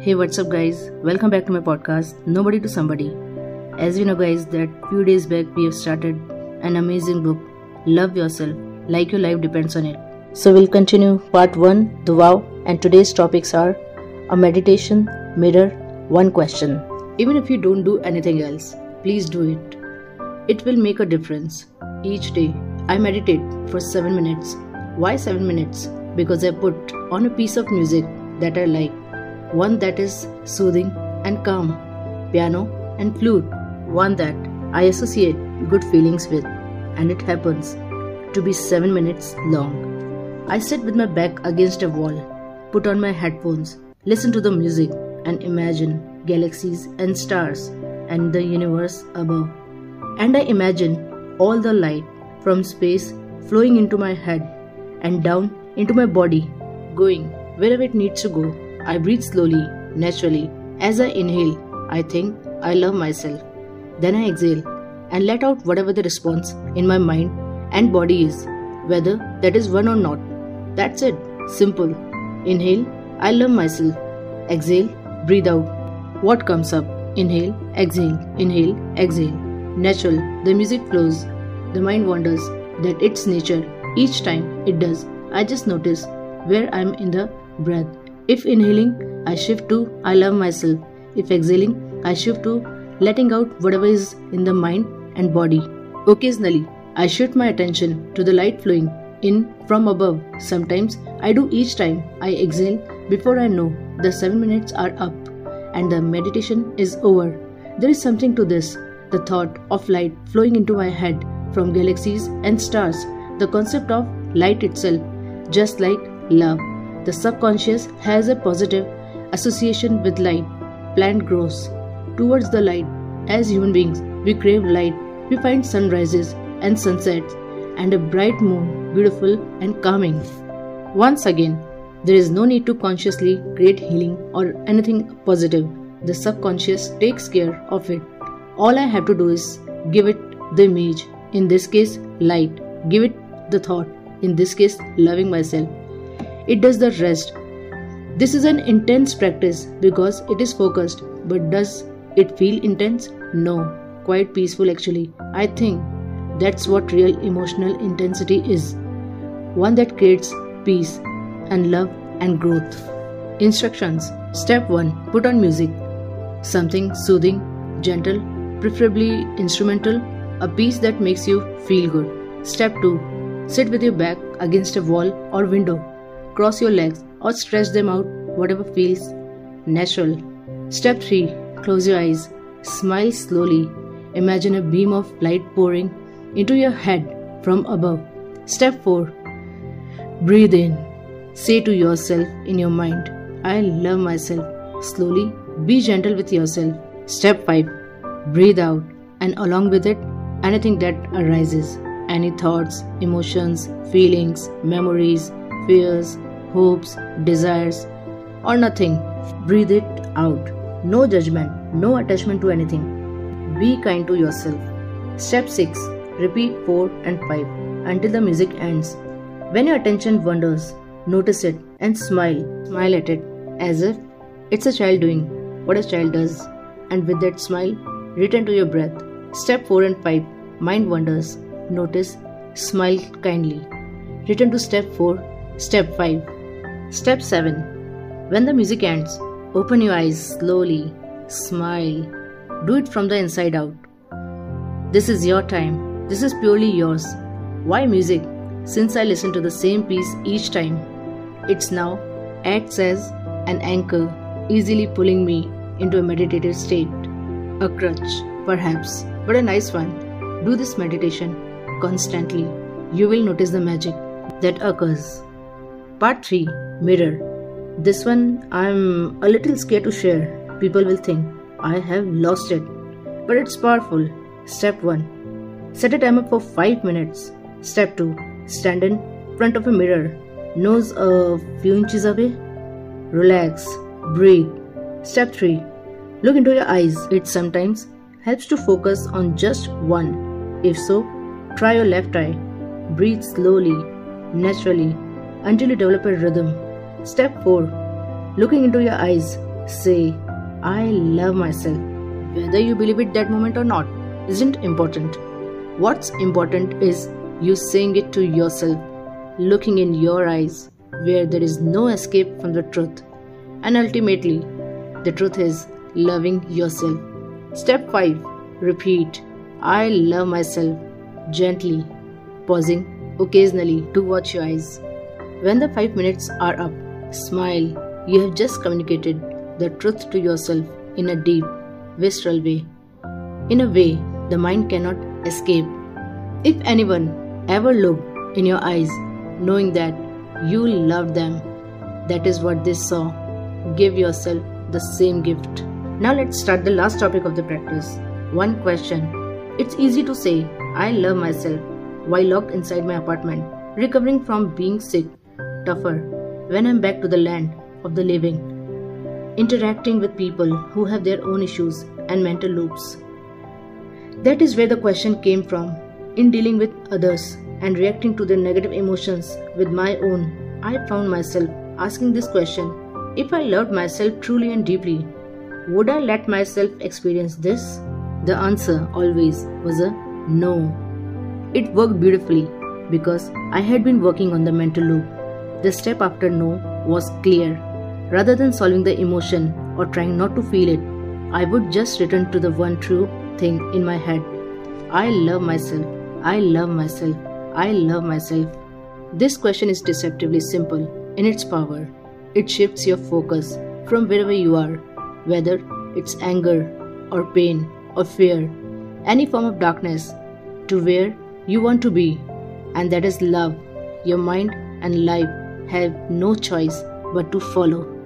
Hey, what's up, guys? Welcome back to my podcast, Nobody to Somebody. As you know, guys, that few days back we have started an amazing book, Love Yourself, like your life depends on it. So we'll continue part one, the wow, and today's topics are a meditation, mirror, one question. Even if you don't do anything else, please do it. It will make a difference. Each day, I meditate for seven minutes. Why seven minutes? Because I put on a piece of music that I like one that is soothing and calm, piano and flute, one that I associate good feelings with, and it happens to be 7 minutes long. I sit with my back against a wall, put on my headphones, listen to the music, and imagine galaxies and stars and the universe above. And I imagine all the light from space flowing into my head and down into my body, going wherever it needs to go I breathe slowly, naturally. As I inhale, I think I love myself. Then I exhale and let out whatever the response in my mind and body is, whether that is one or not. That's it. Simple. Inhale, I love myself. Exhale, breathe out. What comes up? Inhale, exhale, inhale, exhale. Natural, the music flows. The mind wonders that its nature each time it does. I just notice where I'm in the breath if inhaling, I shift to I love myself. If exhaling, I shift to letting out whatever is in the mind and body. Occasionally, I shift my attention to the light flowing in from above. Sometimes I do each time I exhale before I know the 7 minutes are up and the meditation is over. There is something to this the thought of light flowing into my head from galaxies and stars, the concept of light itself, just like love. The subconscious has a positive association with light. Plant grows towards the light. As human beings, we crave light. We find sunrises and sunsets and a bright moon beautiful and calming. Once again, there is no need to consciously create healing or anything positive. The subconscious takes care of it. All I have to do is give it the image, in this case, light. Give it the thought, in this case, loving myself it does the rest. This is an intense practice because it is focused, but does it feel intense? No, quite peaceful actually. I think that's what real emotional intensity is one that creates peace and love and growth. Instructions Step 1 Put on music. Something soothing, gentle, preferably instrumental, a piece that makes you feel good. Step 2 Sit with your back against a wall or window Cross your legs or stretch them out, whatever feels natural. Step 3 Close your eyes. Smile slowly. Imagine a beam of light pouring into your head from above. Step 4 Breathe in. Say to yourself in your mind, I love myself. Slowly, be gentle with yourself. Step 5 Breathe out, and along with it, anything that arises any thoughts, emotions, feelings, memories, fears, hopes, desires, or nothing. Breathe it out. No judgment, no attachment to anything. Be kind to yourself. Step 6 Repeat 4 and 5 until the music ends. When your attention wanders, notice it and smile. Smile at it as if it's a child doing what a child does. And with that smile, return to your breath. Step 4 and 5 Mind wanders. Notice, smile kindly. Return to step 4. Step 5 Step 7 When the music ends, open your eyes slowly, smile. Do it from the inside out. This is your time. This is purely yours. Why music? Since I listen to the same piece each time, it's now acts as an anchor, easily pulling me into a meditative state. A crutch, perhaps, but a nice one. Do this meditation constantly. You will notice the magic that occurs. Part 3 Mirror. This one I'm a little scared to share. People will think I have lost it. But it's powerful. Step 1 Set a timer for 5 minutes. Step 2 Stand in front of a mirror, nose a few inches away. Relax, breathe. Step 3 Look into your eyes. It sometimes helps to focus on just one. If so, try your left eye. Breathe slowly, naturally, until you develop a rhythm Step 4 Looking into your eyes, Say, I love myself. Whether you believe it that moment or not isn't important. What's important is you saying it to yourself, looking in your eyes where there is no escape from the truth. And ultimately, the truth is loving yourself. Step 5 Repeat I love myself gently, pausing occasionally to watch your eyes. When the 5 minutes are up, smile. You have just communicated the truth to yourself in a deep, visceral way. In a way the mind cannot escape. If anyone ever looked in your eyes knowing that you loved them, that is what they saw. Give yourself the same gift. Now let's start the last topic of the practice. One question. It's easy to say, I love myself, while locked inside my apartment, recovering from being sick, tougher, when I'm back to the land of the living, interacting with people who have their own issues and mental loops. That is where the question came from. In dealing with others and reacting to their negative emotions with my own, I found myself asking this question If I loved myself truly and deeply, would I let myself experience this? The answer always was a no. It worked beautifully because I had been working on the mental loop. The step after no was clear. Rather than solving the emotion or trying not to feel it, I would just return to the one true thing in my head. I love myself. I love myself. I love myself. This question is deceptively simple in its power. It shifts your focus from wherever you are, whether it's anger or pain or fear, any form of darkness, to where you want to be, and that is love. Your mind and life have no choice but to follow.